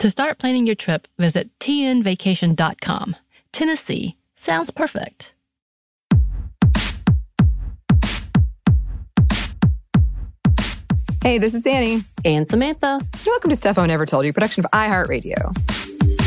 To start planning your trip, visit tnvacation.com. Tennessee sounds perfect. Hey, this is Annie. And Samantha. Welcome to Stuff I Never Told You, production of iHeartRadio.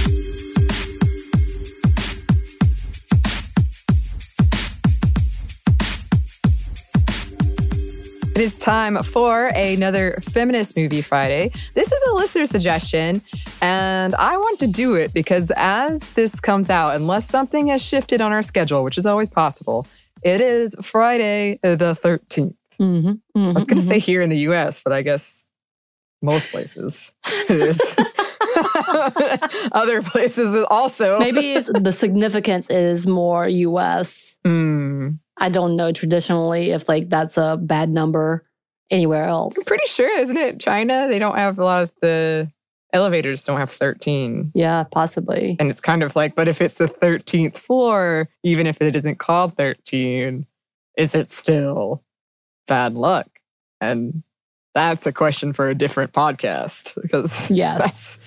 It is time for another Feminist Movie Friday. This is a listener suggestion, and I want to do it because as this comes out, unless something has shifted on our schedule, which is always possible, it is Friday the 13th. Mm-hmm, I was going to say here in the US, but I guess most places it is. Other places also. Maybe the significance is more US. Mm, I don't know traditionally if like that's a bad number anywhere else. I'm pretty sure, isn't it? China, they don't have a lot of the elevators don't have 13. Yeah, possibly. And it's kind of like, but if it's the 13th floor, even if it isn't called 13, is it still bad luck? And that's a question for a different podcast because Yes.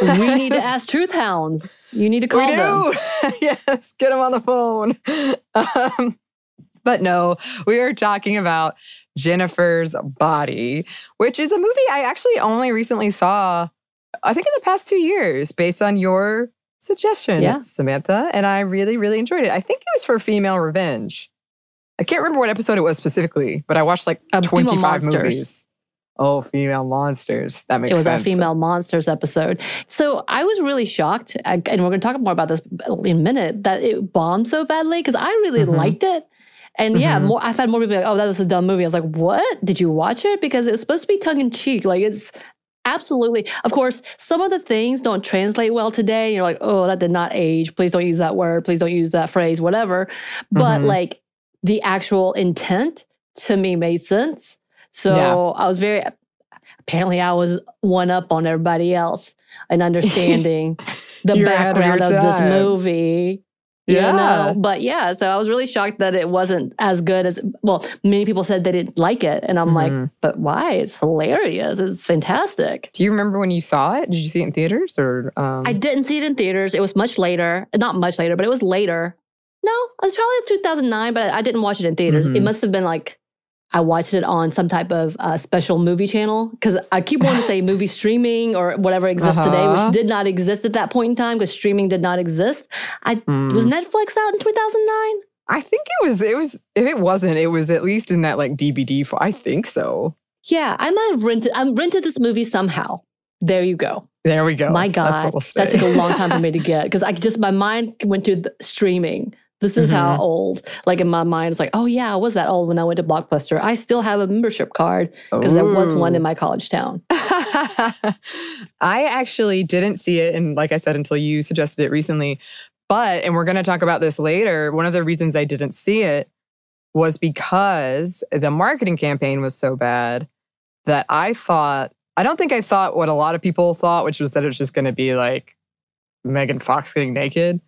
we need to ask truth hounds. You need to call we them. do. yes, get them on the phone. Um, but no, we are talking about Jennifer's Body, which is a movie I actually only recently saw, I think in the past two years, based on your suggestion, Yeah. Samantha. And I really, really enjoyed it. I think it was for Female Revenge. I can't remember what episode it was specifically, but I watched like Uh, 25 movies. Oh, female monsters. That makes It was sense. our female monsters episode. So I was really shocked, and we're going to talk more about this in a minute, that it bombed so badly because I really Mhm. liked it. And yeah, Mhm. more, I've had more people like, oh, that was a dumb movie. I was like, what? Did you watch it? Because it was supposed to be tongue in cheek. Like it's absolutely, of course, some of the things don't translate well today. You're like, oh, that did not age. Please don't use that word. Please don't use that phrase, whatever. But Mhm. like the actual intent to me made sense. So Yeah. I was very, apparently, I was one up on everybody else in understanding the You're ahead of background of, this time. Movie. you Yeah. know? But yeah, so I was really shocked that it wasn't as good as, well, many people said they didn't like it. And I'm like, Mhm. but why? It's hilarious. It's fantastic. Do you remember when you saw it? Did you see it in theaters or? Um, I didn't see it in theaters. It was much later. Not much later, but it was later. No, it was probably 2009, but I didn't watch it in theaters. It Mhm. must have been like I watched it on some type of uh, special movie channel because I keep wanting to say movie streaming or whatever exists today, Uh-huh. which did not exist at that point in time because streaming did not exist. I Mm. was Netflix out in 2009. I think it was. It was. If it wasn't, it was at least in that like DVD. For I think so. Yeah, I might have rented. I rented this movie somehow. There you go. There we go. My God, we'll that took a long time for me to get because I just my mind went to the streaming. This is how Mhm. old. Like in my mind, it's like, oh yeah, I was that old when I went to Blockbuster. I still have a membership card because there was one in my college town. I actually didn't see it, and like I said, until you suggested it recently. But and we're going to talk about this later. One of the reasons I didn't see it was because the marketing campaign was so bad that I thought. I don't think I thought what a lot of people thought, which was that it was just going to be like Megan Fox getting naked.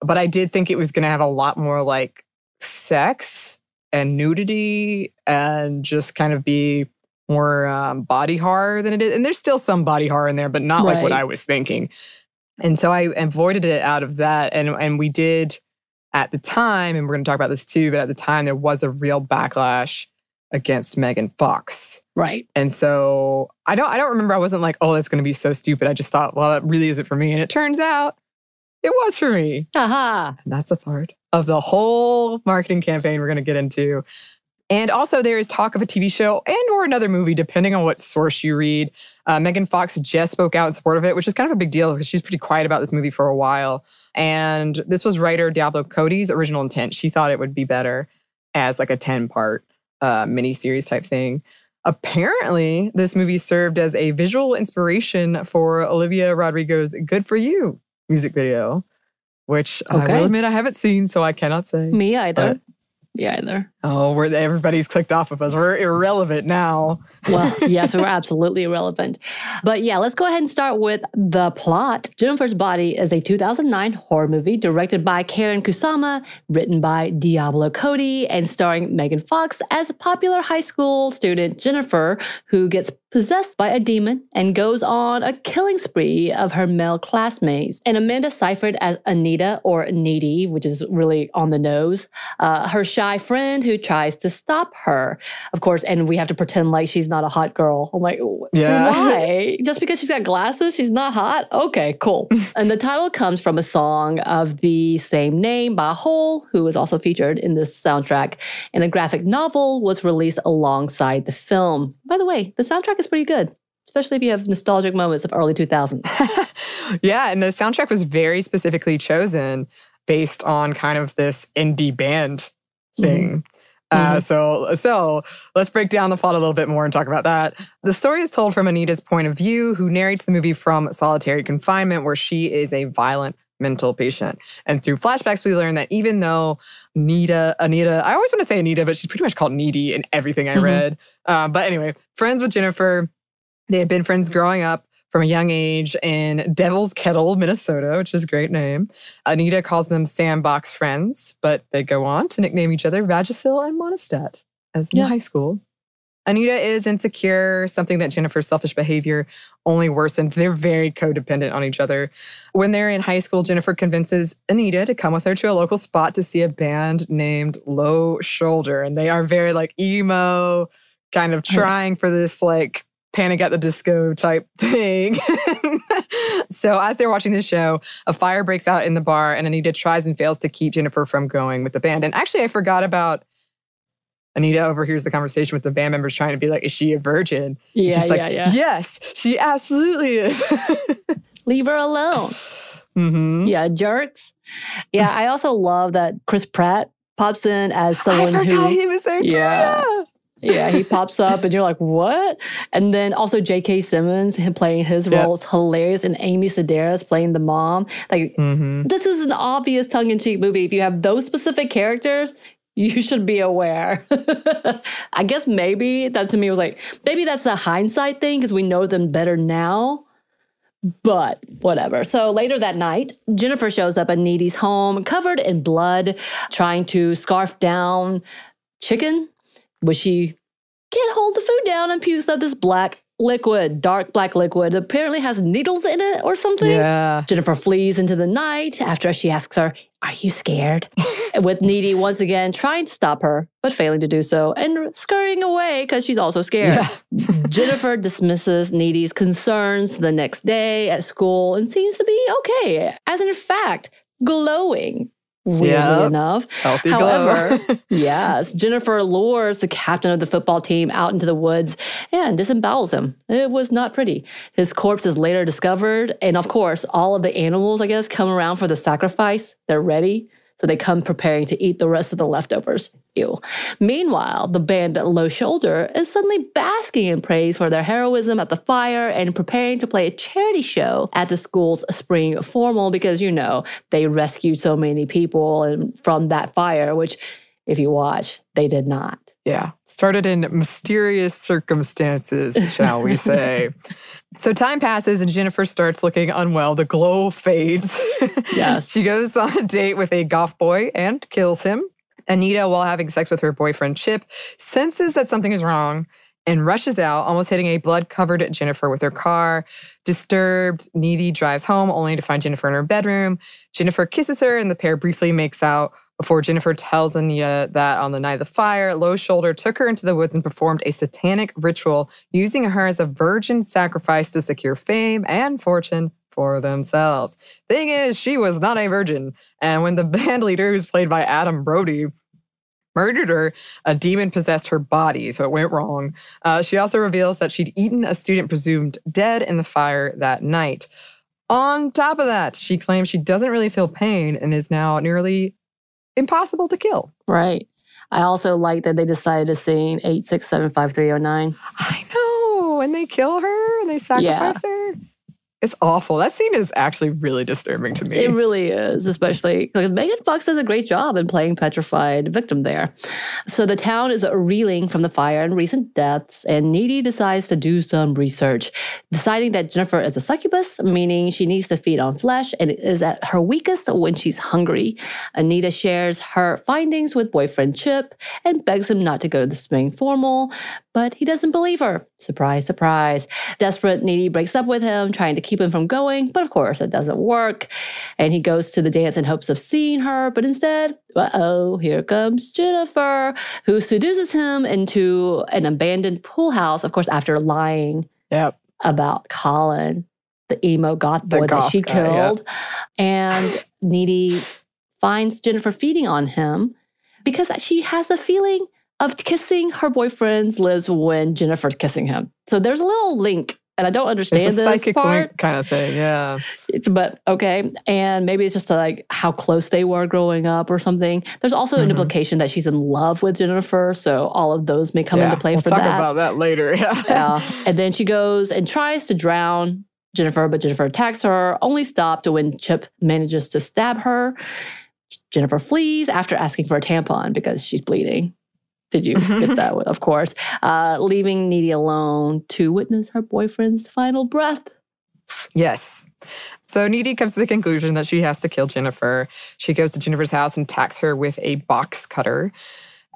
But I did think it was going to have a lot more like sex and nudity and just kind of be more um, body horror than it is. And there's still some body horror in there, but not like what I was thinking. And so I avoided it out of that. And and we did at the time, and we're going to talk about this too, but at the time there was a real backlash against Megan Fox. Right. And so I don't I don't remember I wasn't like, oh, that's gonna be so stupid. I just thought, well, that really isn't for me. And it turns out it was for me. Aha. And that's a part of the whole marketing campaign we're gonna get into. And also there is talk of a TV show and or another movie, depending on what source you read. Uh, Megan Fox just spoke out in support of it, which is kind of a big deal because she's pretty quiet about this movie for a while. And this was writer Diablo Cody's original intent. She thought it would be better as like a 10 part uh, miniseries type thing. Apparently, this movie served as a visual inspiration for Olivia Rodrigo's Good For You music video, which I will admit I haven't seen, so I cannot say. Me either. Me either. Oh, we're everybody's clicked off of us. We're irrelevant now. Well, yes, we were absolutely irrelevant. But yeah, let's go ahead and start with the plot. Jennifer's Body is a 2009 horror movie directed by Karyn Kusama, written by Diablo Cody, and starring Megan Fox as a popular high school student, Jennifer, who gets possessed by a demon and goes on a killing spree of her male classmates. And Amanda Seyfried as Anita, or Needy, which is really on the nose, uh, her shy friend who tries to stop her. Of course, and we have to pretend like she's not a hot girl. I'm like, Yeah. why? Just because she's got glasses, she's not hot? Okay, cool. and the title comes from a song of the same name by Hole, who was also featured in this soundtrack. And a graphic novel was released alongside the film. By the way, the soundtrack is pretty good, especially if you have nostalgic moments of early 2000s. yeah, and the soundtrack was very specifically chosen based on kind of this indie band mm-hmm. thing. Uh, so, so let's break down the plot a little bit more and talk about that. The story is told from Anita's point of view, who narrates the movie from solitary confinement, where she is a violent mental patient. And through flashbacks, we learn that even though Anita, Anita, I always want to say Anita, but she's pretty much called Needy in everything I Mhm. read. Uh, but anyway, friends with Jennifer, they had been friends growing up from a young age in Devil's Kettle, Minnesota, which is a great name. Anita calls them sandbox friends, but they go on to nickname each other Vagisil and Monistat as in Yeah. high school. Anita is insecure, something that Jennifer's selfish behavior only worsened. They're very codependent on each other. When they're in high school, Jennifer convinces Anita to come with her to a local spot to see a band named Low Shoulder. And they are very like emo, kind of trying for this like panic at the disco type thing. so as they're watching the show, a fire breaks out in the bar and Anita tries and fails to keep Jennifer from going with the band. And actually, I forgot about Anita overhears the conversation with the band members trying to be like, is she a virgin? Yeah, like, yeah, yeah. Yes, she absolutely is. Leave her alone. hmm Yeah, jerks. Yeah, I also love that Chris Pratt pops in as I someone forgot who. he was there. Yeah. Yeah. He pops up and you're like, what? And then also J.K. Simmons, him playing his Yep. role is hilarious, and Amy Sedaris playing the mom. Like, hmm this is an obvious tongue in cheek movie. If you have those specific characters, you should be aware. I guess maybe that to me was like, maybe that's a hindsight thing because we know them better now. But whatever. So later that night, Jennifer shows up at Needy's home covered in blood, trying to scarf down chicken, which she can't hold the food down and pukes up this black liquid, dark black liquid. that Apparently has needles in it or something. Yeah. Jennifer flees into the night after she asks her, Are you scared? With Needy once again trying to stop her, but failing to do so, and scurrying away because she's also scared. Yeah. Jennifer dismisses Needy's concerns the next day at school and seems to be okay, as in fact, glowing. Weirdly Yep. enough. Healthy However, yes, Jennifer lures the captain of the football team out into the woods and disembowels him. It was not pretty. His corpse is later discovered. And of course, all of the animals, I guess, come around for the sacrifice. They're ready. So they come preparing to eat the rest of the leftovers. Ew. Meanwhile, the band Low Shoulder is suddenly basking in praise for their heroism at the fire and preparing to play a charity show at the school's spring formal because, you know, they rescued so many people from that fire, which, if you watch, they did not. Yeah. Started in mysterious circumstances, shall we say. so time passes and Jennifer starts looking unwell. The glow fades. Yes. she goes on a date with a golf boy and kills him. Anita, while having sex with her boyfriend Chip, senses that something is wrong and rushes out, almost hitting a blood covered Jennifer with her car. Disturbed, Needy drives home only to find Jennifer in her bedroom. Jennifer kisses her, and the pair briefly makes out before Jennifer tells Anita that on the night of the fire, Low Shoulder took her into the woods and performed a satanic ritual using her as a virgin sacrifice to secure fame and fortune for themselves. Thing is, she was not a virgin. And when the band leader, who's played by Adam Brody, murdered her, a demon possessed her body, so it went wrong. Uh, she also reveals that she'd eaten a student presumed dead in the fire that night. On top of that, she claims she doesn't really feel pain and is now nearly impossible to kill. Right. I also like that they decided to sing 8675309. I know. And they kill her and they sacrifice yeah. her. It's awful. That scene is actually really disturbing to me. It really is, especially because Megan Fox does a great job in playing petrified victim there. So the town is reeling from the fire and recent deaths, and Needy decides to do some research, deciding that Jennifer is a succubus, meaning she needs to feed on flesh and is at her weakest when she's hungry. Anita shares her findings with boyfriend Chip and begs him not to go to the spring formal, but he doesn't believe her. Surprise, surprise. Desperate, Needy breaks up with him, trying to keep him from going, but of course it doesn't work. And he goes to the dance in hopes of seeing her, but instead, uh oh, here comes Jennifer, who seduces him into an abandoned pool house, of course, after lying yep. about Colin, the emo goth boy goth that she guy, killed. Yep. And Needy finds Jennifer feeding on him because she has a feeling of kissing her boyfriend's lives when Jennifer's kissing him. So there's a little link. And I don't understand it's a this psychic part. link kind of thing, yeah. It's but okay, and maybe it's just like how close they were growing up or something. There's also mm-hmm. an implication that she's in love with Jennifer, so all of those may come yeah, into play for that. we'll for talk that. about that later. Yeah. yeah, and then she goes and tries to drown Jennifer, but Jennifer attacks her. Only stopped when Chip manages to stab her. Jennifer flees after asking for a tampon because she's bleeding. Did you get that? one? of course. Uh, leaving Needy alone to witness her boyfriend's final breath. Yes. So Needy comes to the conclusion that she has to kill Jennifer. She goes to Jennifer's house and attacks her with a box cutter.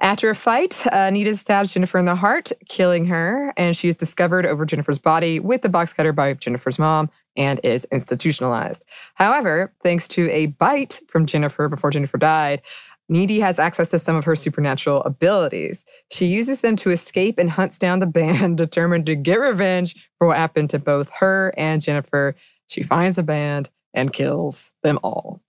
After a fight, uh, Nita stabs Jennifer in the heart, killing her, and she is discovered over Jennifer's body with the box cutter by Jennifer's mom and is institutionalized. However, thanks to a bite from Jennifer before Jennifer died, Needy has access to some of her supernatural abilities. She uses them to escape and hunts down the band, determined to get revenge for what happened to both her and Jennifer. She finds the band and kills them all.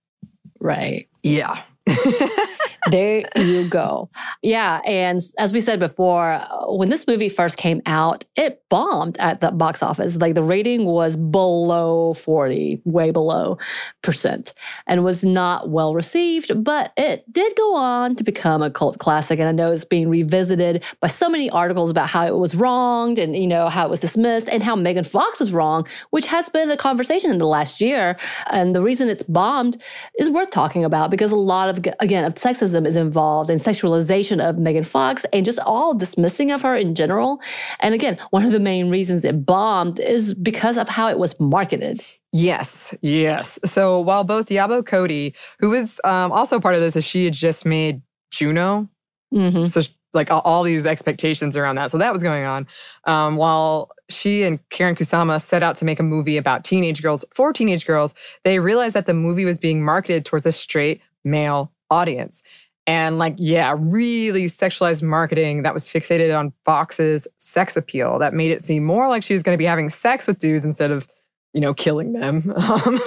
Right. Yeah. there you go. Yeah. And as we said before, uh, when this movie first came out, it bombed at the box office. Like the rating was below 40, way below percent, and was not well received, but it did go on to become a cult classic. And I know it's being revisited by so many articles about how it was wronged and, you know, how it was dismissed and how Megan Fox was wrong, which has been a conversation in the last year. And the reason it's bombed is worth talking about because a lot of, again, of sexism sexism is involved and sexualization of Megan Fox and just all dismissing of her in general. And again, one of the main reasons it bombed is because of how it was marketed. Yes, yes. So while both Diablo Cody, who was um, also part of this, is she had just made Juno. Mm-hmm. So like all, all, these expectations around that. So that was going on. Um, while she and Karyn Kusama set out to make a movie about teenage girls for teenage girls, they realized that the movie was being marketed towards a straight male audience. And like, yeah, really sexualized marketing that was fixated on Fox's sex appeal that made it seem more like she was going to be having sex with dudes instead of, you know, killing them. Um,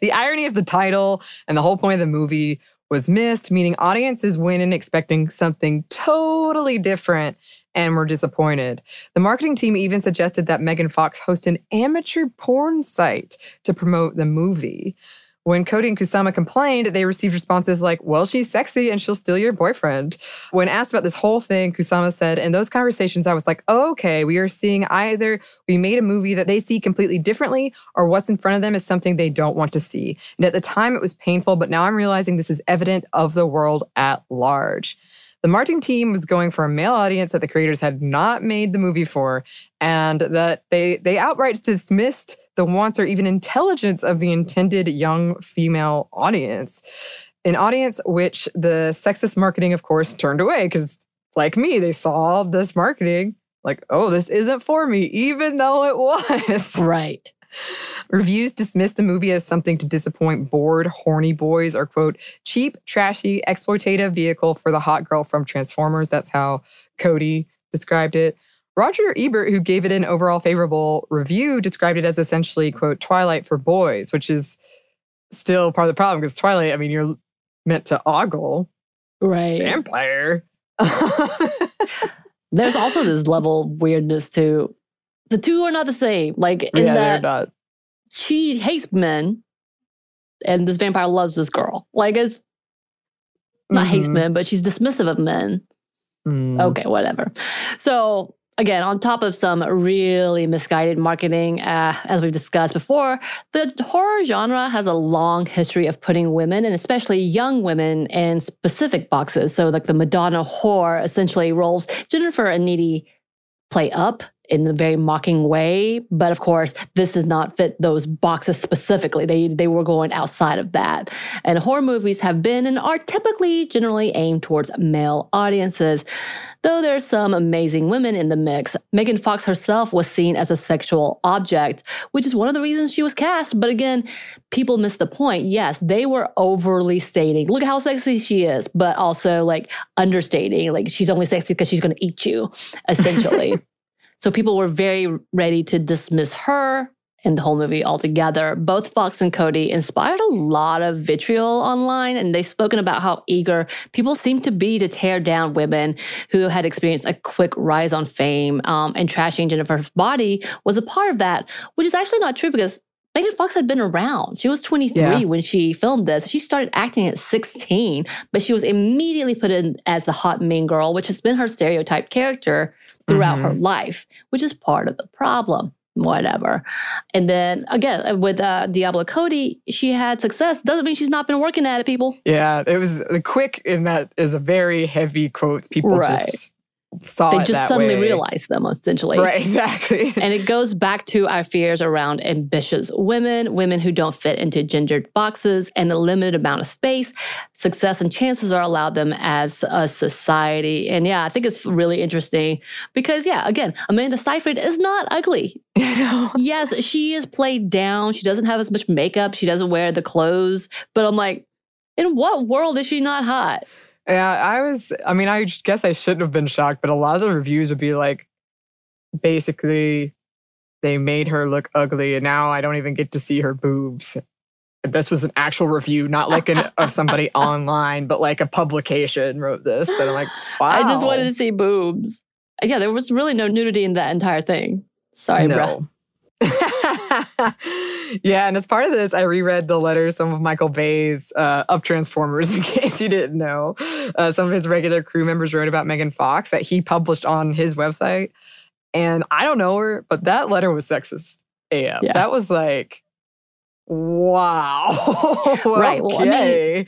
the irony of the title and the whole point of the movie was missed, meaning audiences went in expecting something totally different and were disappointed. The marketing team even suggested that Megan Fox host an amateur porn site to promote the movie. When Cody and Kusama complained, they received responses like, well, she's sexy and she'll steal your boyfriend. When asked about this whole thing, Kusama said, in those conversations, I was like, okay, we are seeing either we made a movie that they see completely differently or what's in front of them is something they don't want to see. And at the time, it was painful, but now I'm realizing this is evident of the world at large. The marketing team was going for a male audience that the creators had not made the movie for, and that they they outright dismissed the wants or even intelligence of the intended young female audience. An audience which the sexist marketing, of course, turned away because like me, they saw this marketing, like, oh, this isn't for me, even though it was. Right. Reviews dismissed the movie as something to disappoint bored, horny boys or, quote, cheap, trashy, exploitative vehicle for the hot girl from Transformers. That's how Cody described it. Roger Ebert, who gave it an overall favorable review, described it as essentially, quote, Twilight for boys, which is still part of the problem because Twilight, I mean, you're meant to ogle. Right. Vampire. There's also this level of weirdness too. The two are not the same. Like in yeah, they're not. she hates men and this vampire loves this girl. Like it's not hates Mhm. men, but she's dismissive of men. Mm. Okay, whatever. So again, on top of some really misguided marketing, uh, as we've discussed before, the horror genre has a long history of putting women, and especially young women, in specific boxes. So, like the Madonna whore essentially roles Jennifer and Needy play up in a very mocking way. But of course, this does not fit those boxes specifically. They they were going outside of that. And horror movies have been and are typically generally aimed towards male audiences. Though there's some amazing women in the mix, Megan Fox herself was seen as a sexual object, which is one of the reasons she was cast. But again, people miss the point. Yes, they were overly stating, look how sexy she is, but also like understating, like she's only sexy because she's going to eat you, essentially. So people were very ready to dismiss her and the whole movie altogether. Both Fox and Cody inspired a lot of vitriol online, and they've spoken about how eager people seem to be to tear down women who had experienced a quick rise on fame. Um, and trashing Jennifer's body was a part of that, which is actually not true because Megan Fox had been around. She was 23 Yeah. when she filmed this. She started acting at 16, but she was immediately put in as the hot mean girl, which has been her stereotype character throughout her life, which is part of the problem. Whatever. And then again, with uh, Diablo Cody, she had success. Doesn't mean she's not been working at it, people. Yeah, it was the quick in that is a very heavy quote. People Right. just saw they just suddenly way. realized them, essentially. Right, exactly. And it goes back to our fears around ambitious women, women who don't fit into gendered boxes, and the limited amount of space, success, and chances are allowed them as a society. And yeah, I think it's really interesting because, yeah, again, Amanda Seyfried is not ugly. you know? Yes, she is played down. She doesn't have as much makeup. She doesn't wear the clothes. But I'm like, in what world is she not hot? Yeah, I was. I mean, I guess I shouldn't have been shocked, but a lot of the reviews would be like, basically, they made her look ugly, and now I don't even get to see her boobs. This was an actual review, not like an of somebody online, but like a publication wrote this, and I'm like, wow. I just wanted to see boobs. Yeah, there was really no nudity in that entire thing. Sorry, bro. yeah, and as part of this, I reread the letters some of Michael Bay's uh, of Transformers. In case you didn't know, uh, some of his regular crew members wrote about Megan Fox that he published on his website. And I don't know her, but that letter was sexist. AF. Yeah. That was like, wow. Right, well, I mean-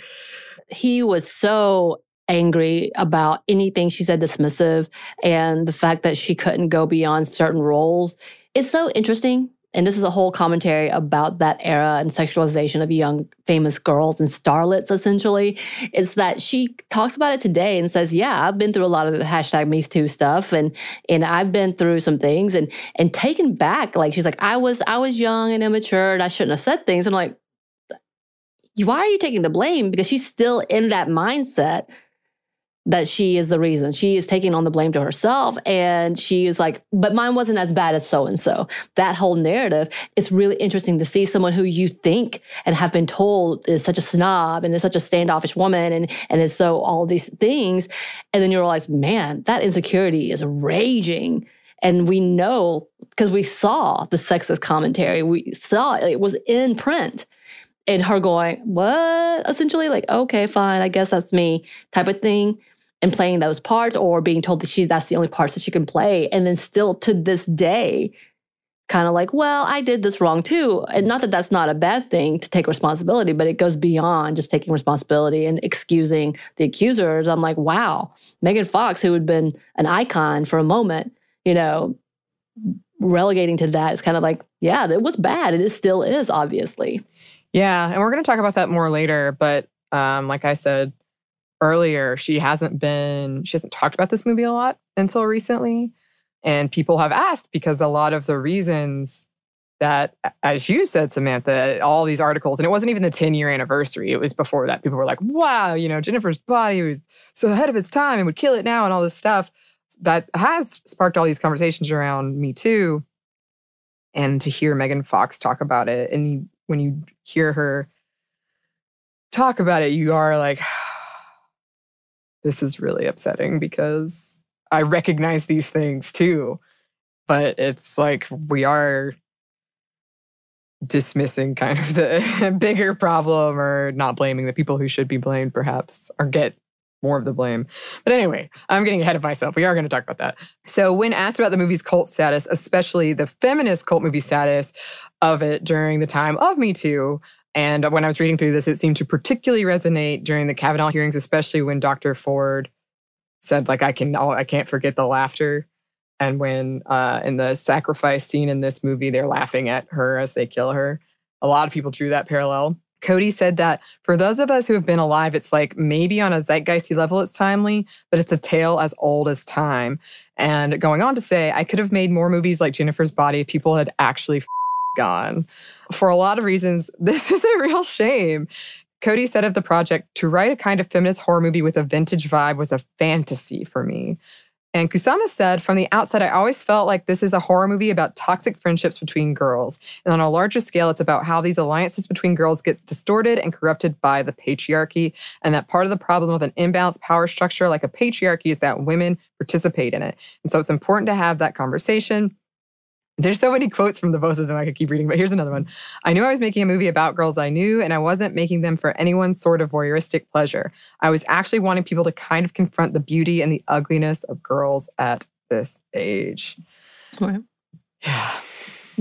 he was so angry about anything she said dismissive and the fact that she couldn't go beyond certain roles. It's so interesting. And this is a whole commentary about that era and sexualization of young famous girls and starlets, essentially. It's that she talks about it today and says, Yeah, I've been through a lot of the hashtag Me Too stuff and and I've been through some things and and taken back. Like she's like, I was I was young and immature and I shouldn't have said things. I'm like, why are you taking the blame? Because she's still in that mindset that she is the reason. She is taking on the blame to herself. And she is like, but mine wasn't as bad as so and so. That whole narrative is really interesting to see someone who you think and have been told is such a snob and is such a standoffish woman and, and is so all these things. And then you realize, man, that insecurity is raging. And we know because we saw the sexist commentary, we saw it, it was in print and her going, What? Essentially, like, okay, fine, I guess that's me, type of thing, and playing those parts, or being told that she's that's the only parts that she can play. And then still to this day, kind of like, well, I did this wrong too. And not that that's not a bad thing to take responsibility, but it goes beyond just taking responsibility and excusing the accusers. I'm like, wow, Megan Fox, who had been an icon for a moment, you know, relegating to that is kind of like, yeah, it was bad. And it still is, obviously. Yeah, and we're going to talk about that more later. But um, like I said earlier, she hasn't been, she hasn't talked about this movie a lot until recently. And people have asked because a lot of the reasons that, as you said, Samantha, all these articles, and it wasn't even the 10 year anniversary, it was before that. People were like, wow, you know, Jennifer's body was so ahead of its time and would kill it now and all this stuff. That has sparked all these conversations around Me Too. And to hear Megan Fox talk about it, and you, when you hear her talk about it, you are like, this is really upsetting because I recognize these things too. But it's like we are dismissing kind of the bigger problem or not blaming the people who should be blamed, perhaps, or get more of the blame. But anyway, I'm getting ahead of myself. We are going to talk about that. So, when asked about the movie's cult status, especially the feminist cult movie status of it during the time of Me Too, and when I was reading through this, it seemed to particularly resonate during the Kavanaugh hearings, especially when Dr. Ford said, like, I can I can't forget the laughter. And when uh, in the sacrifice scene in this movie, they're laughing at her as they kill her. A lot of people drew that parallel. Cody said that for those of us who have been alive, it's like maybe on a zeitgeisty level, it's timely, but it's a tale as old as time. And going on to say, I could have made more movies like Jennifer's Body if people had actually gone. For a lot of reasons, this is a real shame. Cody said of the project, to write a kind of feminist horror movie with a vintage vibe was a fantasy for me. And Kusama said, from the outset, I always felt like this is a horror movie about toxic friendships between girls. And on a larger scale, it's about how these alliances between girls gets distorted and corrupted by the patriarchy. And that part of the problem of an imbalanced power structure like a patriarchy is that women participate in it. And so it's important to have that conversation. There's so many quotes from the both of them I could keep reading, but here's another one. I knew I was making a movie about girls I knew, and I wasn't making them for anyone's sort of voyeuristic pleasure. I was actually wanting people to kind of confront the beauty and the ugliness of girls at this age. Right. Yeah.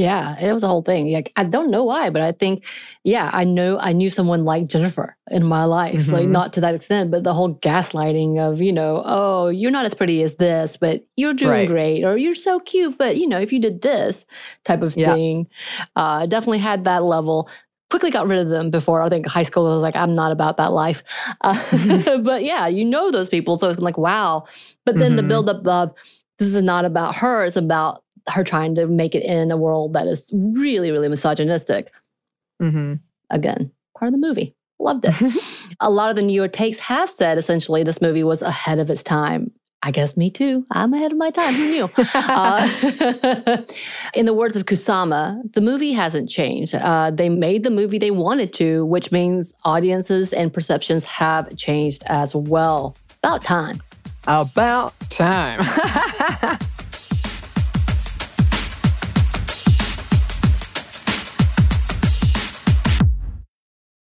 Yeah, it was a whole thing. Like I don't know why, but I think, yeah, I know I knew someone like Jennifer in my life. Like Mhm. not to that extent, but the whole gaslighting of, you know, oh, you're not as pretty as this, but you're doing Right. great, or you're so cute, but you know, if you did this type of Yeah. thing, uh, definitely had that level. Quickly got rid of them before I think high school. I was like, I'm not about that life. Uh, but yeah, you know those people, so it's like, wow. But then the Mhm. buildup of this is not about her; it's about her trying to make it in a world that is really, really misogynistic. hmm Again, part of the movie. Loved it. a lot of the New York takes have said essentially this movie was ahead of its time. I guess me too. I'm ahead of my time. Who knew? Uh, in the words of Kusama, the movie hasn't changed. Uh, they made the movie they wanted to, which means audiences and perceptions have changed as well. About time. About time.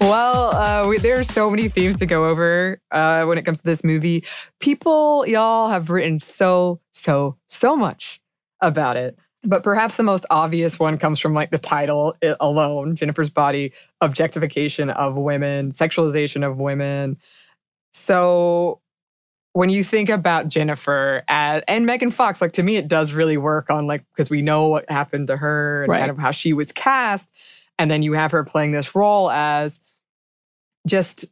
Well, uh, we, there are so many themes to go over uh, when it comes to this movie. People, y'all, have written so, so, so much about it. But perhaps the most obvious one comes from like the title alone Jennifer's Body, objectification of women, sexualization of women. So when you think about Jennifer as, and Megan Fox, like to me, it does really work on like, because we know what happened to her and Right. kind of how she was cast. And then you have her playing this role as just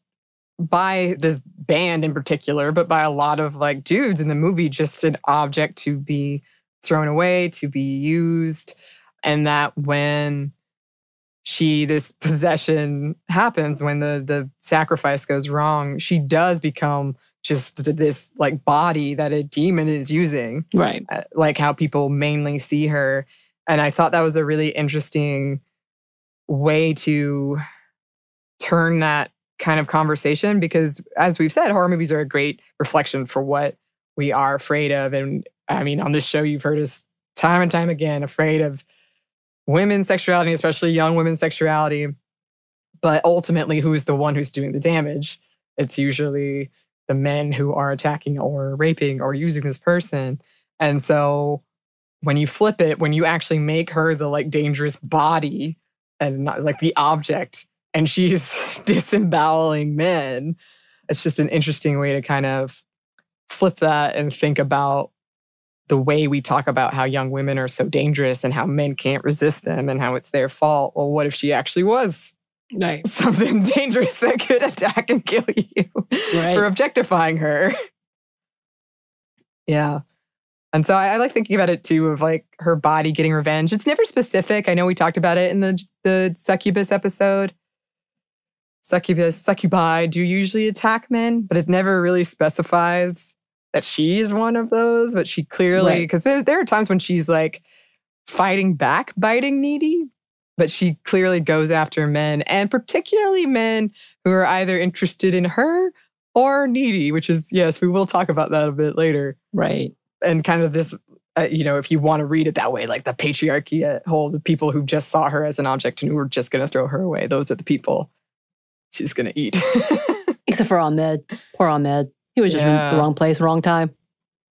by this band in particular, but by a lot of like dudes in the movie, just an object to be thrown away, to be used. And that when she, this possession happens, when the the sacrifice goes wrong, she does become just this like body that a demon is using Right. uh, like how people mainly see her. And I thought that was a really interesting way to turn that kind of conversation because, as we've said, horror movies are a great reflection for what we are afraid of. And I mean, on this show, you've heard us time and time again afraid of women's sexuality, especially young women's sexuality. But ultimately, who's the one who's doing the damage? It's usually the men who are attacking or raping or using this person. And so when you flip it, when you actually make her the like dangerous body and not like the object, and she's disemboweling men, it's just an interesting way to kind of flip that and think about the way we talk about how young women are so dangerous and how men can't resist them and how it's their fault. Well, what if she actually was Right. something dangerous that could attack and kill you Right. for objectifying her. Yeah. And so I, I like thinking about it too of like her body getting revenge. It's never specific. I know we talked about it in the the succubus episode. Succubus, succubi do usually attack men, but it never really specifies that she is one of those. But she clearly, Right. because there, there are times when she's like fighting back, biting needy, but she clearly goes after men and particularly men who are either interested in her or needy, which is, yes, we will talk about that a bit later. Right. And kind of this, uh, you know, if you want to read it that way, like the patriarchy at whole, the people who just saw her as an object and who were just going to throw her away, those are the people she's going to eat. Except for Ahmed. Poor Ahmed. He was just in Yeah. the wrong place, wrong time.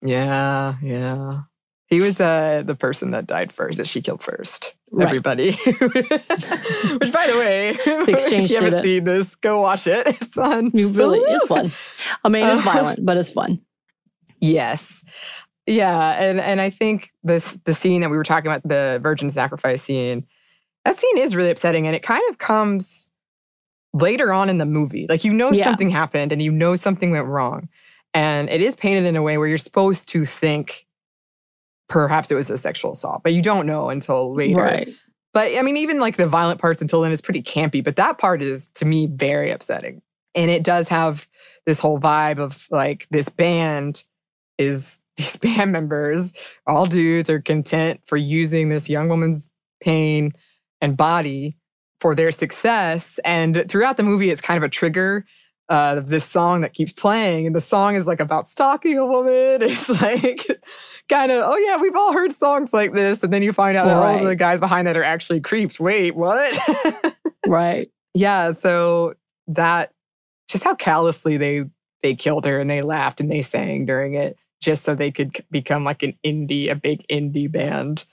yeah, yeah. He was uh, the person that died first, that she killed first. Right. Everybody. Which, by the way, if you haven't seen this, go watch it. It's on. You really, it's fun. I mean, it's Uh, violent, but it's fun. Yes. Yeah, and and I think this the scene that we were talking about the virgin sacrifice scene, that scene is really upsetting and it kind of comes later on in the movie. Like you know Yeah. something happened and you know something went wrong. And it is painted in a way where you're supposed to think perhaps it was a sexual assault, but you don't know until later. Right. But I mean, even like the violent parts until then is pretty campy, but that part is to me very upsetting. And it does have this whole vibe of like this band is these band members, all dudes, are content for using this young woman's pain and body for their success. And throughout the movie, it's kind of a trigger uh, this song that keeps playing. And the song is like about stalking a woman. It's like kind of, oh yeah, we've all heard songs like this. And then you find out that all of the guys behind that are actually creeps. Wait, what? Right. yeah. So that just how callously they they killed her and they laughed and they sang during it just so they could become like an indie, a big indie band.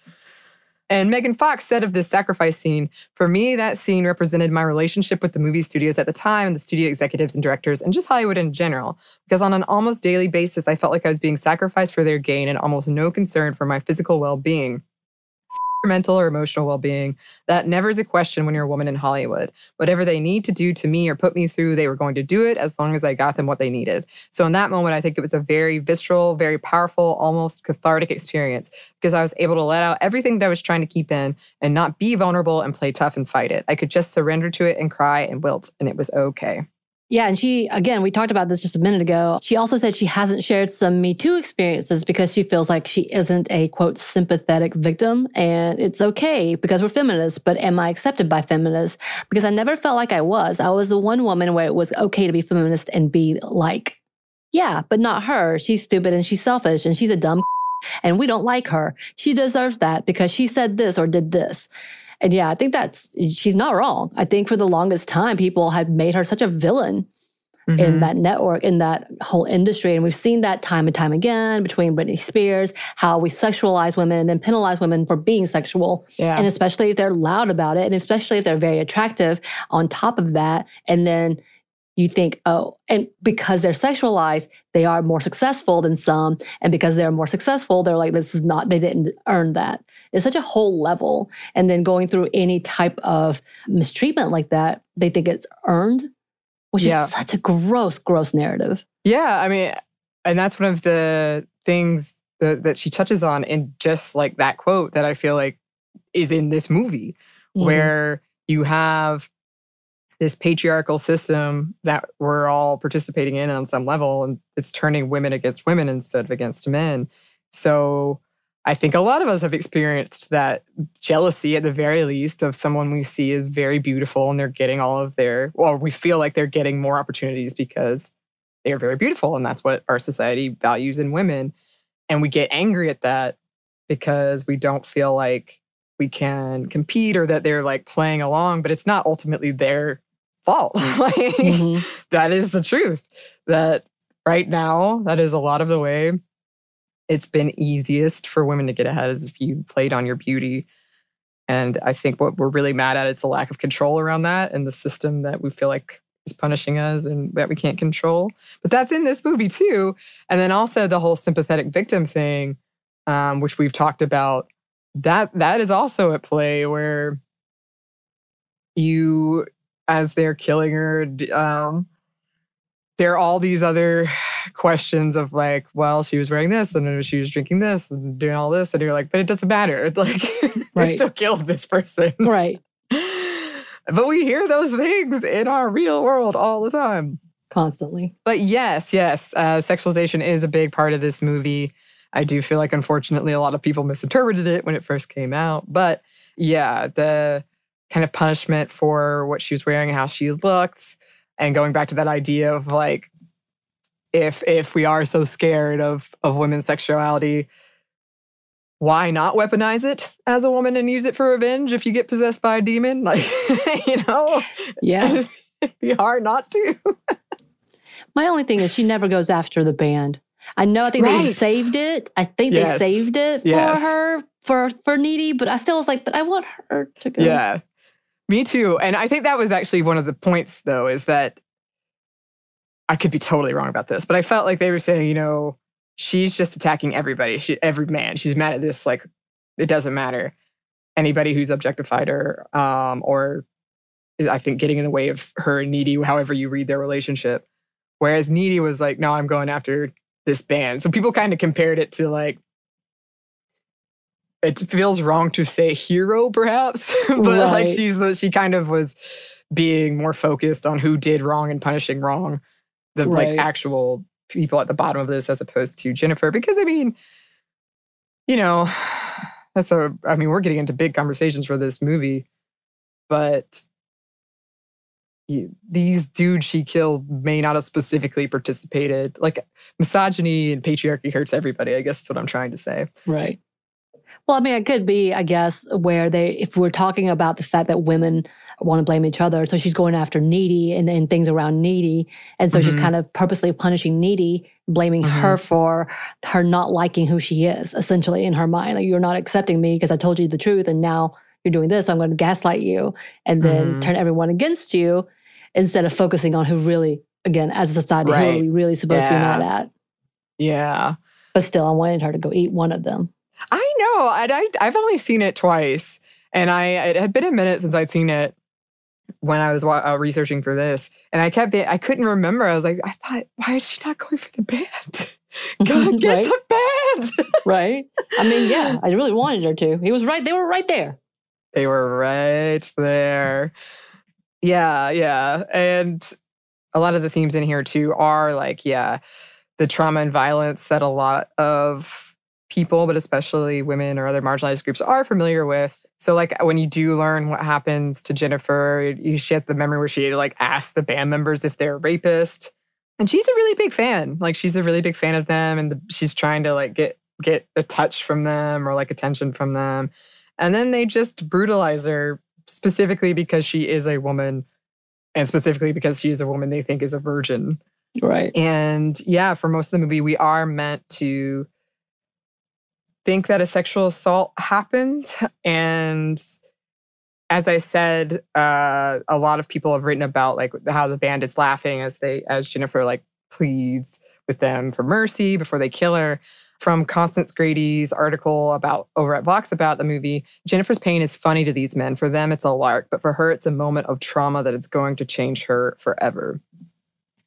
And Megan Fox said of this sacrifice scene, for me, that scene represented my relationship with the movie studios at the time and the studio executives and directors and just Hollywood in general. Because on an almost daily basis, I felt like I was being sacrificed for their gain and almost no concern for my physical well being. Mental or emotional well being. That never is a question when you're a woman in Hollywood. Whatever they need to do to me or put me through, they were going to do it as long as I got them what they needed. So in that moment, I think it was a very visceral, very powerful, almost cathartic experience because I was able to let out everything that I was trying to keep in and not be vulnerable and play tough and fight it. I could just surrender to it and cry and wilt, and it was okay. Yeah, and she, again, we talked about this just a minute ago. She also said she hasn't shared some Me Too experiences because she feels like she isn't a quote sympathetic victim. And it's okay because we're feminists, but am I accepted by feminists? Because I never felt like I was. I was the one woman where it was okay to be feminist and be like, yeah, but not her. She's stupid and she's selfish and she's a dumb and we don't like her. She deserves that because she said this or did this. And yeah, I think that's, she's not wrong. I think for the longest time, people had made her such a villain mm-hmm. in that network, in that whole industry. And we've seen that time and time again between Britney Spears, how we sexualize women and penalize women for being sexual. Yeah. And especially if they're loud about it, and especially if they're very attractive on top of that. And then you think, oh, and because they're sexualized, they are more successful than some. And because they're more successful, they're like, this is not, they didn't earn that. It's such a whole level. And then going through any type of mistreatment like that, they think it's earned, which yeah. is such a gross, gross narrative. Yeah. I mean, and that's one of the things that, that she touches on in just like that quote that I feel like is in this movie, mm-hmm. where you have this patriarchal system that we're all participating in on some level and it's turning women against women instead of against men so i think a lot of us have experienced that jealousy at the very least of someone we see is very beautiful and they're getting all of their well we feel like they're getting more opportunities because they're very beautiful and that's what our society values in women and we get angry at that because we don't feel like we can compete or that they're like playing along but it's not ultimately their fault. like, mm-hmm. that is the truth. That right now, that is a lot of the way it's been easiest for women to get ahead is if you played on your beauty. And I think what we're really mad at is the lack of control around that and the system that we feel like is punishing us and that we can't control. But that's in this movie too. And then also the whole sympathetic victim thing, um, which we've talked about. That that is also at play where you as they're killing her. Um, there are all these other questions of like, well, she was wearing this and she was drinking this and doing all this. And you're like, but it doesn't matter. Like, right. still killed this person. Right. but we hear those things in our real world all the time. Constantly. But yes, yes, uh, sexualization is a big part of this movie. I do feel like, unfortunately, a lot of people misinterpreted it when it first came out. But yeah, the kind of punishment for what she was wearing and how she looked and going back to that idea of like if if we are so scared of of women's sexuality why not weaponize it as a woman and use it for revenge if you get possessed by a demon? Like you know? Yeah. It'd be hard not to. My only thing is she never goes after the band. I know i think right. they saved it. I think yes. they saved it for yes. her for for needy but i still was like but i want her to go. Yeah me too. And I think that was actually one of the points, though, is that I could be totally wrong about this, but I felt like they were saying, you know, she's just attacking everybody, she, every man. She's mad at this, like, it doesn't matter. Anybody who's objectified her, um, or is, I think getting in the way of her and needy, however you read their relationship. Whereas needy was like, no, I'm going after this band. So people kind of compared it to like it feels wrong to say hero perhaps but right. like she's the, she kind of was being more focused on who did wrong and punishing wrong the right. like actual people at the bottom of this as opposed to jennifer because i mean you know that's a i mean we're getting into big conversations for this movie but these dudes she killed may not have specifically participated like misogyny and patriarchy hurts everybody i guess that's what i'm trying to say right well, I mean, it could be, I guess, where they, if we're talking about the fact that women want to blame each other, so she's going after needy and, and things around needy. And so mm-hmm. she's kind of purposely punishing needy, blaming mm-hmm. her for her not liking who she is, essentially, in her mind. Like, you're not accepting me because I told you the truth. And now you're doing this. So I'm going to gaslight you and then mm-hmm. turn everyone against you instead of focusing on who really, again, as a society, right. who are we really supposed yeah. to be mad at? Yeah. But still, I wanted her to go eat one of them. I know. I, I have only seen it twice, and I it had been a minute since I'd seen it when I was uh, researching for this, and I kept I couldn't remember. I was like, I thought, why is she not going for the band? Go get right? the band. right. I mean, yeah, I really wanted her to. He was right. They were right there. They were right there. Yeah, yeah, and a lot of the themes in here too are like, yeah, the trauma and violence that a lot of people, but especially women or other marginalized groups, are familiar with. So, like when you do learn what happens to Jennifer, she has the memory where she like asks the band members if they're a rapist, and she's a really big fan. Like she's a really big fan of them, and the, she's trying to like get get a touch from them or like attention from them, and then they just brutalize her specifically because she is a woman, and specifically because she is a woman they think is a virgin. Right. And yeah, for most of the movie, we are meant to think that a sexual assault happened. And as I said, uh, a lot of people have written about like how the band is laughing as they as Jennifer like pleads with them for mercy before they kill her. From Constance Grady's article about over at Vox about the movie, Jennifer's pain is funny to these men. For them, it's a lark, but for her, it's a moment of trauma that is going to change her forever.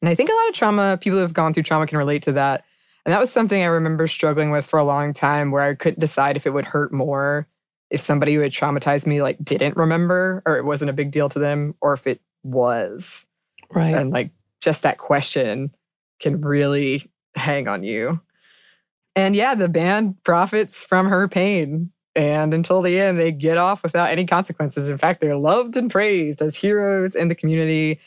And I think a lot of trauma, people who have gone through trauma can relate to that. And that was something I remember struggling with for a long time where I couldn't decide if it would hurt more if somebody who had traumatized me like didn't remember or it wasn't a big deal to them or if it was. Right. And like just that question can really hang on you. And yeah, the band profits from her pain. And until the end, they get off without any consequences. In fact, they're loved and praised as heroes in the community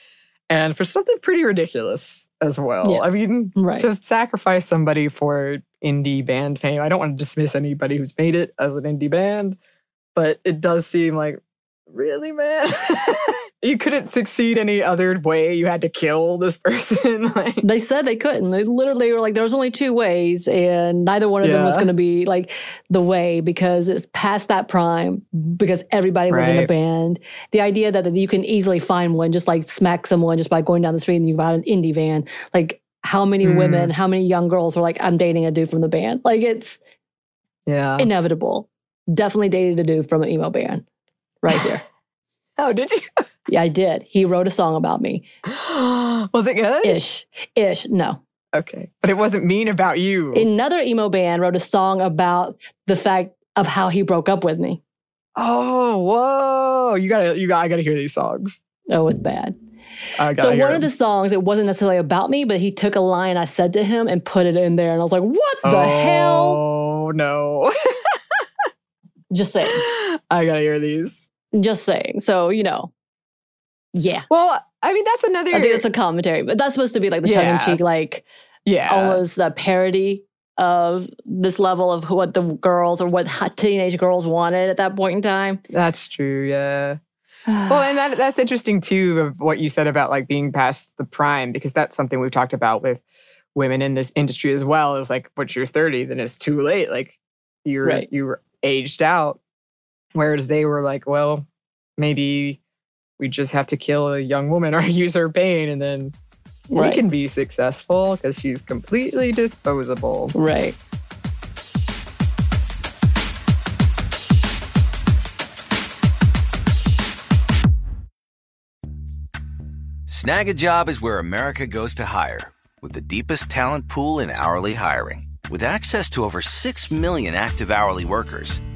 and for something pretty ridiculous as well. Yeah. I mean, Right. to sacrifice somebody for indie band fame. I don't want to dismiss anybody who's made it as an indie band, but it does seem like, really, man? you couldn't succeed any other way. You had to kill this person. like, They said they couldn't. They literally were like, there's only two ways, and neither one of them was going to be like the way because it's past that prime because everybody was in a band. The idea that, that you can easily find one, just like smack someone just by going down the street and you got an indie van. Like, how many Hmm. women, how many young girls were like, I'm dating a dude from the band? Like, it's yeah. inevitable. Definitely dated a dude from an emo band right here. oh, did you? Yeah, I did. He wrote a song about me. Was it good? Ish. Ish. No. Okay. But it wasn't mean about you. Another emo band wrote a song about the fact of how he broke up with me. oh, whoa. You gotta, you gotta, I gotta hear these songs. Oh, it was bad. So hear one of the songs, it wasn't necessarily about me, but he took a line I said to him and put it in there, and I was like, "What the oh, hell?" Oh, no. Just saying, I gotta hear these. just saying. So you know, yeah, Well, I mean, that's another. I think it's a commentary, but that's supposed to be like the Yeah. tongue in cheek, like yeah. almost a parody of this level of what the girls or what teenage girls wanted at that point in time. That's true. Yeah. Well, and that that's interesting too of what you said about like being past the prime because that's something we've talked about with women in this industry as well. Is like, once you're 30, then it's too late. Like you're Right. you were aged out. Whereas they were like, well, maybe we just have to kill a young woman or use her pain, and then we can be successful because she's completely disposable. right. Snagajob is where America goes to hire, with the deepest talent pool in hourly hiring. With access to over 6 million active hourly workers,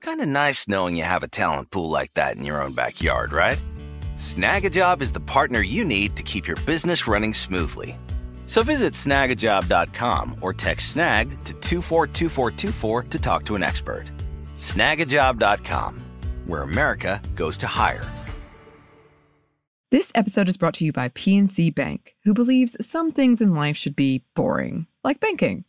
Kind of nice knowing you have a talent pool like that in your own backyard, right? Snagajob is the partner you need to keep your business running smoothly. So visit snagajob.com or text snag to 242424 to talk to an expert. Snagajob.com, where America goes to hire. This episode is brought to you by PNC Bank, who believes some things in life should be boring, like banking.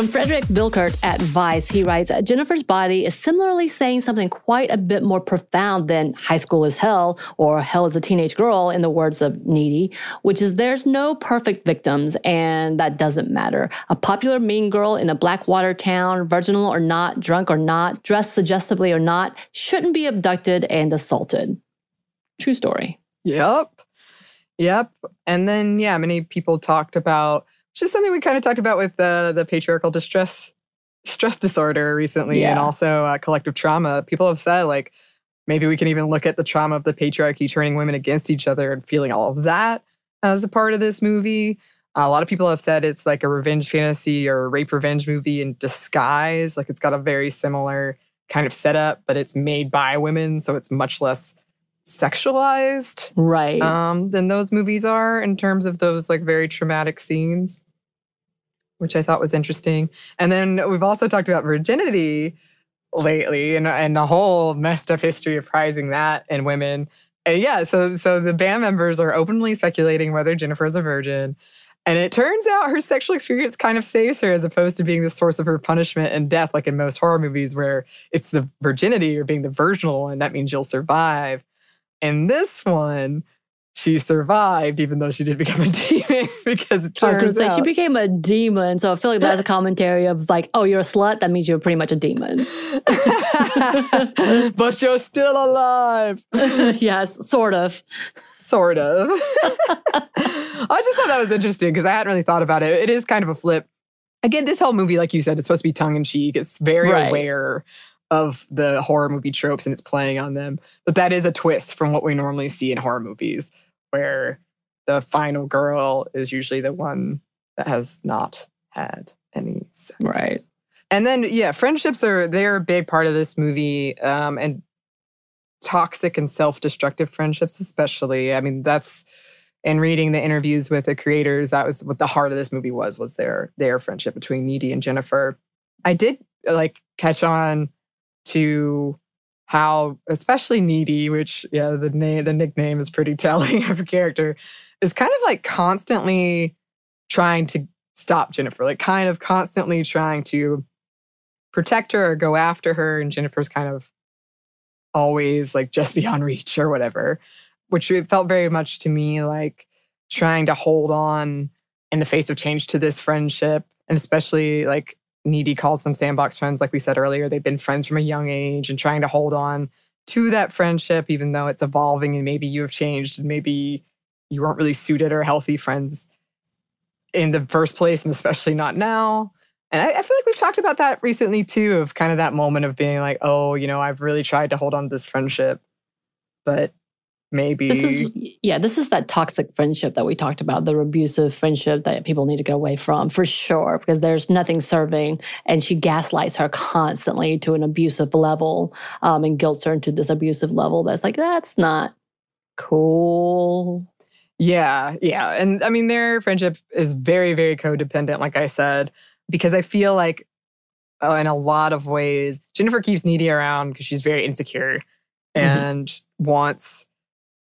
From Frederick Bilkert at Vice, he writes Jennifer's body is similarly saying something quite a bit more profound than high school is hell or hell is a teenage girl, in the words of Needy, which is there's no perfect victims and that doesn't matter. A popular mean girl in a Blackwater town, virginal or not, drunk or not, dressed suggestively or not, shouldn't be abducted and assaulted. True story. Yep. Yep. And then, yeah, many people talked about just something we kind of talked about with the the patriarchal distress stress disorder recently Yeah. and also uh, collective trauma people have said like maybe we can even look at the trauma of the patriarchy turning women against each other and feeling all of that as a part of this movie a lot of people have said it's like a revenge fantasy or a rape revenge movie in disguise like it's got a very similar kind of setup but it's made by women so it's much less sexualized Right. um, than those movies are in terms of those like very traumatic scenes, which I thought was interesting. And then we've also talked about virginity lately and, and the whole messed up history of prizing that in women. And yeah, so so the band members are openly speculating whether Jennifer's a virgin. And it turns out her sexual experience kind of saves her as opposed to being the source of her punishment and death, like in most horror movies where it's the virginity or being the virginal one. That means you'll survive. In this one, she survived, even though she did become a demon because it I was gonna say she became a demon, so I feel like that's a commentary of like, oh, you're a slut. That means you're pretty much a demon. but you're still alive. yes, sort of. Sort of. I just thought that was interesting because I hadn't really thought about it. It is kind of a flip. Again, this whole movie, like you said, is supposed to be tongue in cheek. It's very Right. aware of the horror movie tropes and it's playing on them. But that is a twist from what we normally see in horror movies, where the final girl is usually the one that has not had any sex. Right. And then, yeah, friendships are they're a big part of this movie, um, and toxic and self-destructive friendships, especially. I mean, that's in reading the interviews with the creators. That was what the heart of this movie was was their their friendship between Needy and Jennifer. I did like catch on to how, especially Needy, which yeah, the name the nickname is pretty telling of a character, is kind of like constantly trying to stop Jennifer, like kind of constantly trying to protect her or go after her. And Jennifer's kind of always like just beyond reach or whatever, which it felt very much to me like trying to hold on in the face of change to this friendship. And especially like Needy calls them sandbox friends, like we said earlier. They've been friends from a young age and trying to hold on to that friendship, even though it's evolving and maybe you have changed and maybe you weren't really suited or healthy friends in the first place, and especially not now. And I, I feel like we've talked about that recently too, of kind of that moment of being like, oh, you know, I've really tried to hold on to this friendship, but maybe This is yeah, this is that toxic friendship that we talked about, the abusive friendship that people need to get away from for sure, because there's nothing serving, and she gaslights her constantly to an abusive level, um, and guilts her into this abusive level. That's like that's not cool. Yeah, yeah. And I mean, their friendship is very, very codependent, like I said, because I feel like uh, in a lot of ways, Jennifer keeps Needy around because she's very insecure and wants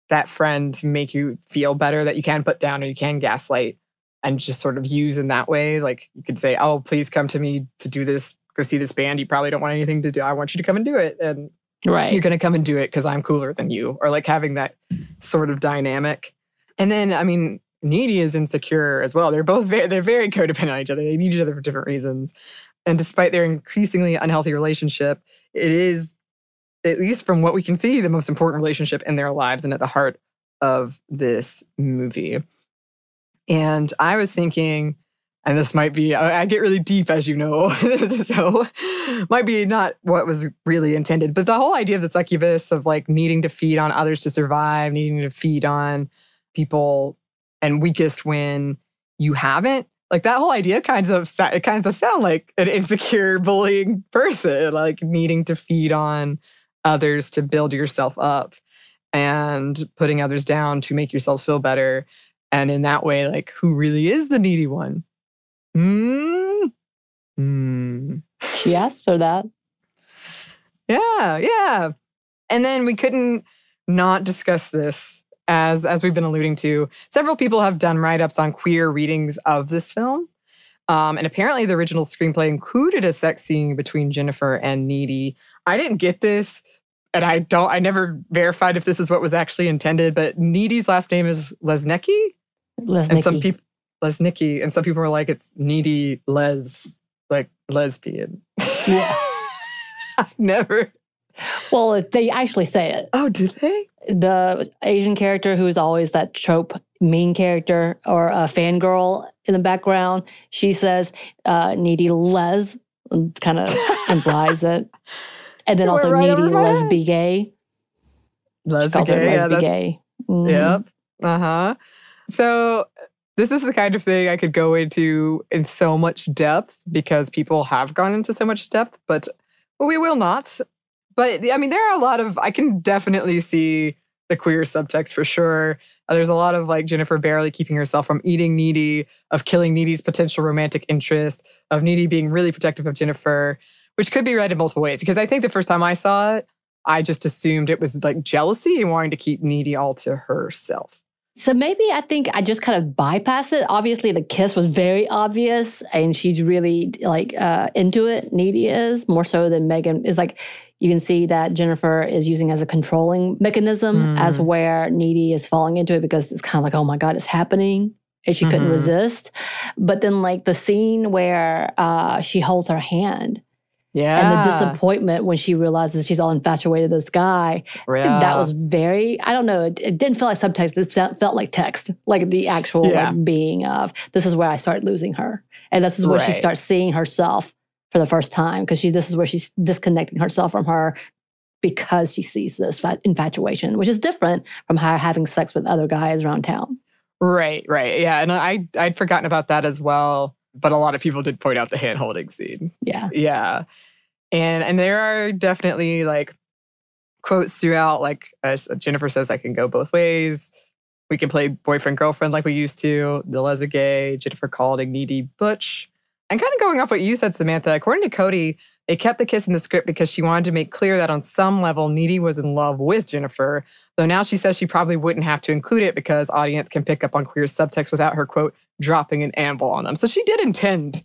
that friend to make you feel better that you can put down or you can gaslight and just sort of use in that way. Like you could say, oh, please come to me to do this, go see this band. You probably don't want anything to do. I want you to come and do it. And Right. you're going to come and do it because I'm cooler than you, or like having that sort of dynamic. And then, I mean, Needy is insecure as well. They're both very, they're very codependent on each other. They need each other for different reasons. And despite their increasingly unhealthy relationship, it is, at least from what we can see, the most important relationship in their lives and at the heart of this movie. And I was thinking, and this might be, I get really deep, as you know, so might be not what was really intended. But the whole idea of the succubus of like needing to feed on others to survive, needing to feed on people, and weakest when you haven't, like that whole idea kinds of it kinds of sound like an insecure bullying person, like needing to feed on others to build yourself up and putting others down to make yourselves feel better. And in that way, like who really is the needy one? Hmm. Hmm. She asked her that. Yeah, yeah. And then we couldn't not discuss this as as we've been alluding to. Several people have done write-ups on queer readings of this film. Um, and apparently the original screenplay included a sex scene between Jennifer and Needy. I didn't get this, and I don't I never verified if this is what was actually intended, but Needy's last name is Lesnicki. And some people Lesnicki, and some people were like, it's needy les like lesbian. Yeah. I never Well, they actually say it. Oh, do they? The Asian character who is always that trope mean character or a fangirl in the background, she says uh, needy les, kind of implies it. And then also right needy my head. lesbi gay. Lesbian gay, yeah, lesbi gay. Mhm. Yep. Uh huh. So this is the kind of thing I could go into in so much depth because people have gone into so much depth, but we will not. But I mean, there are a lot of, I can definitely see the queer subtext for sure. Uh, there's a lot of like Jennifer barely keeping herself from eating Needy, of killing Needy's potential romantic interest, of Needy being really protective of Jennifer, which could be read in multiple ways. Because I think the first time I saw it, I just assumed it was like jealousy and wanting to keep Needy all to herself. So maybe I think I just kind of bypass it. Obviously, the kiss was very obvious, and she's really like uh, into it. Needy is more so than Megan is like. You can see that Jennifer is using as a controlling mechanism, as Mm. where Needy is falling into it because it's kind of like, oh my god, it's happening, and she couldn't Mhm. resist. But then, like the scene where uh, she holds her hand Yeah. and the disappointment when she realizes she's all infatuated with this guy, Yeah. that was very i don't know it, it didn't feel like subtext it felt, like text like the actual Yeah. like being of this is where i started losing her and this is where she starts seeing herself for the first time because she this is where she's disconnecting herself from her because she sees this fa- infatuation which is different from her having sex with other guys around town Right, right. Yeah. And I I'd forgotten about that as well. But a lot of people did point out the hand holding scene. yeah Yeah. And and there are definitely like quotes throughout, like Jennifer says, I can go both ways. We can play boyfriend, girlfriend like we used to, the lesbian gay, Jennifer calling needy butch. And kind of going off what you said, Samantha, according to Cody, they kept the kiss in the script because she wanted to make clear that on some level, Needy was in love with Jennifer. Though now she says she probably wouldn't have to include it because audience can pick up on queer subtext without her, quote, dropping an amble on them. So she did intend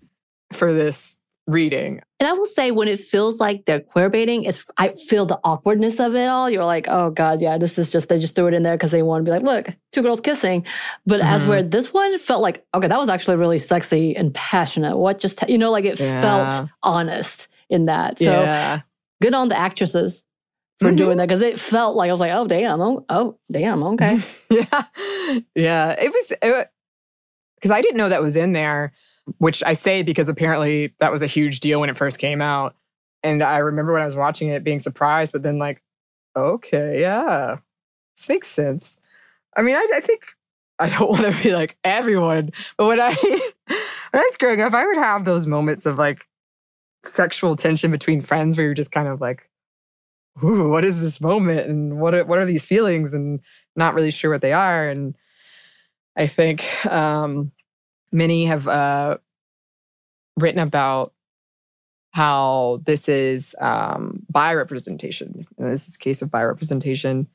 for this reading. and i will say when it feels like they're queer baiting it's i feel the awkwardness of it all you're like oh god yeah this is just they just threw it in there because they want to be like look two girls kissing but as Mhm. where this one felt like okay that was actually really sexy and passionate what just you know like it Yeah. felt honest in that so yeah. good on the actresses for Mhm. doing that because it felt like i was like oh damn oh, oh damn okay yeah. Yeah. It was because I didn't know that was in there, which I say because apparently that was a huge deal when it first came out. And I remember when I was watching it being surprised, but then like, okay, yeah, this makes sense. I mean, I, I think I don't want to be like everyone, but when I when I was growing up, I would have those moments of like sexual tension between friends where you're just kind of like, ooh, what is this moment? And what are, what are these feelings? And not really sure what they are. And I think um, many have uh, written about how this is um, representation. And this is a case of bi representation.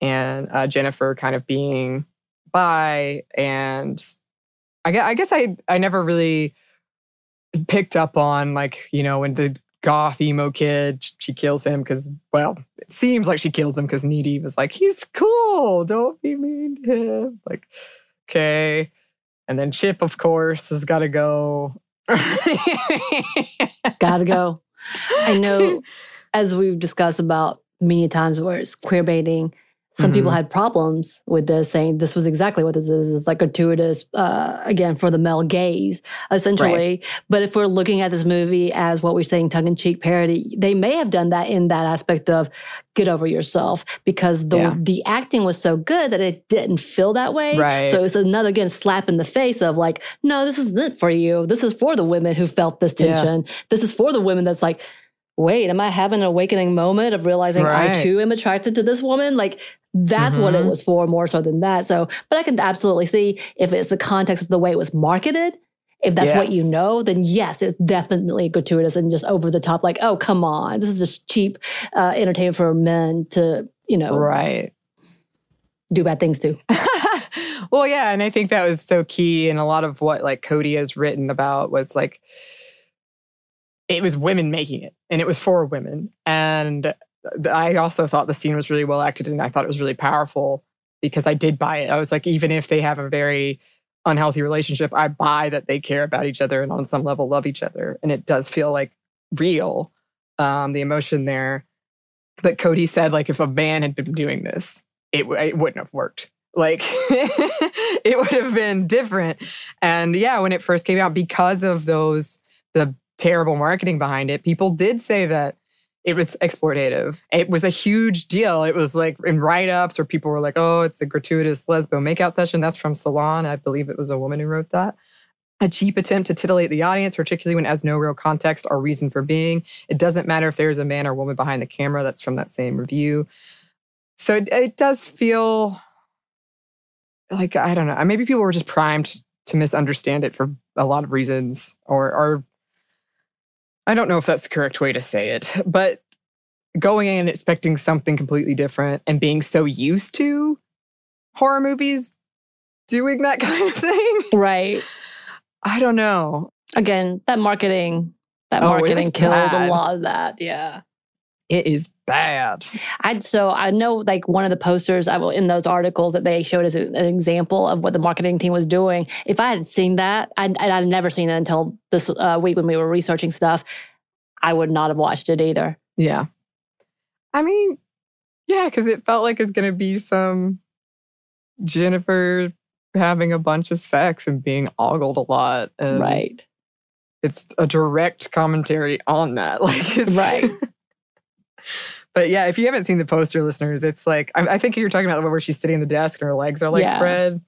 And uh, Jennifer kind of being bi. And I guess, I guess I, I never really picked up on, like, you know, when the goth emo kid, she kills him because, well, it seems like she kills him because Needy was like, he's cool. Don't be mean to him. Like, okay. And then Chip, of course, has got to go. it's gotta go i know as we've discussed about many times where it's queer baiting some people Mhm. had problems with this, saying this was exactly what this is. It's like gratuitous, uh, again, for the male gaze, essentially. But if we're looking at this movie as what we're saying, tongue in cheek parody, they may have done that in that aspect of get over yourself because the Yeah. the acting was so good that it didn't feel that way. Right. So it's another, again, slap in the face of like, no, this isn't for you. This is for the women who felt this Yeah. tension. This is for the women that's like, wait, am I having an awakening moment of realizing I too am attracted to this woman? Like, that's what it Mhm. was for more so than that. So, but I can absolutely see if it's the context of the way it was marketed. If that's what you know, then yes, it's definitely gratuitous and just over the top. Like, oh, come on, this is just cheap uh, entertainment for men to, you know, Right. do bad things to. well, yeah, and I think that was so key. And a lot of what like Cody has written about was like it was women making it, and it was for women. And I also thought the scene was really well acted, and I thought it was really powerful because I did buy it. I was like, even if they have a very unhealthy relationship, I buy that they care about each other and on some level love each other, and it does feel like real, um, the emotion there. But Cody said, like, if a man had been doing this, it, it wouldn't have worked. Like, it would have been different. And yeah, when it first came out, because of those, the terrible marketing behind it, people did say that it was exploitative. It was a huge deal. It was like in write ups where people were like, oh, it's a gratuitous lesbo makeout session. That's from Salon. I believe it was a woman who wrote that. A cheap attempt to titillate the audience, particularly when it has no real context or reason for being. It doesn't matter if there's a man or woman behind the camera. That's from that same review. So it, it does feel like, I don't know, maybe people were just primed to misunderstand it for a lot of reasons or, or I don't know if that's the correct way to say it, but going in expecting something completely different and being so used to horror movies doing that kind of thing. Right. I don't know. Again, that marketing, that Oh, marketing killed bad. a lot of that. Yeah. It is bad. I so I know like one of the posters I will in those articles that they showed as an example of what the marketing team was doing. If I had seen that, I, and I'd never seen it until this uh, week when we were researching stuff. I would not have watched it either. Yeah. I mean, yeah, because it felt like it's going to be some Jennifer having a bunch of sex and being ogled a lot. And right. It's a direct commentary on that. Like, it's, Right. But yeah, if you haven't seen the poster, listeners, it's like, I, I think you're talking about the one where she's sitting at the desk and her legs are like Yeah. spread.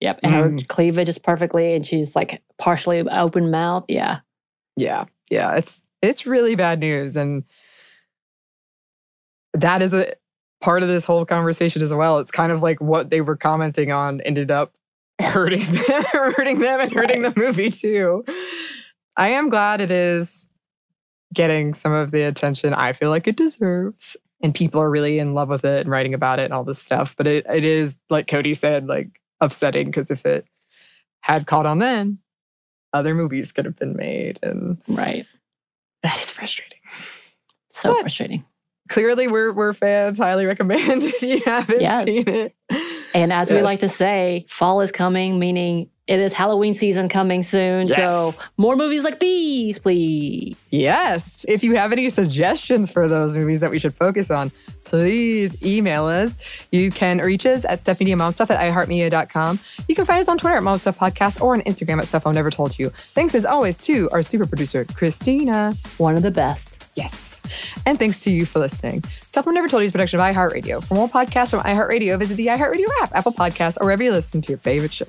Yep. And her Mm. cleavage is perfectly, and she's like partially open mouth. Yeah. Yeah. Yeah. It's, it's really bad news. And that is a part of this whole conversation as well. It's kind of like what they were commenting on ended up hurting them, hurting them and hurting the movie too. I am glad it is getting some of the attention I feel like it deserves. And people are really in love with it and writing about it and all this stuff. But it, it is, like Cody said, like upsetting because if it had caught on then, other movies could have been made. And Right. that is frustrating. So But- frustrating. Clearly, we're we're fans. Highly recommend if you haven't Yes. seen it. And as we like to say, fall is coming, meaning it is Halloween season coming soon. Yes. So more movies like these, please. Yes. If you have any suggestions for those movies that we should focus on, please email us. You can reach us at stuffmediamomstuff at iheartmedia.com. You can find us on Twitter at Momstuff Podcast or on Instagram at Stuff I've Never Told You. Thanks as always to our super producer, Christina. One of the best. Yes. And thanks to you for listening. Stuff I've Never Told You is a production of iHeartRadio. For more podcasts from iHeartRadio, visit the iHeartRadio app, Apple Podcasts, or wherever you listen to your favorite shows.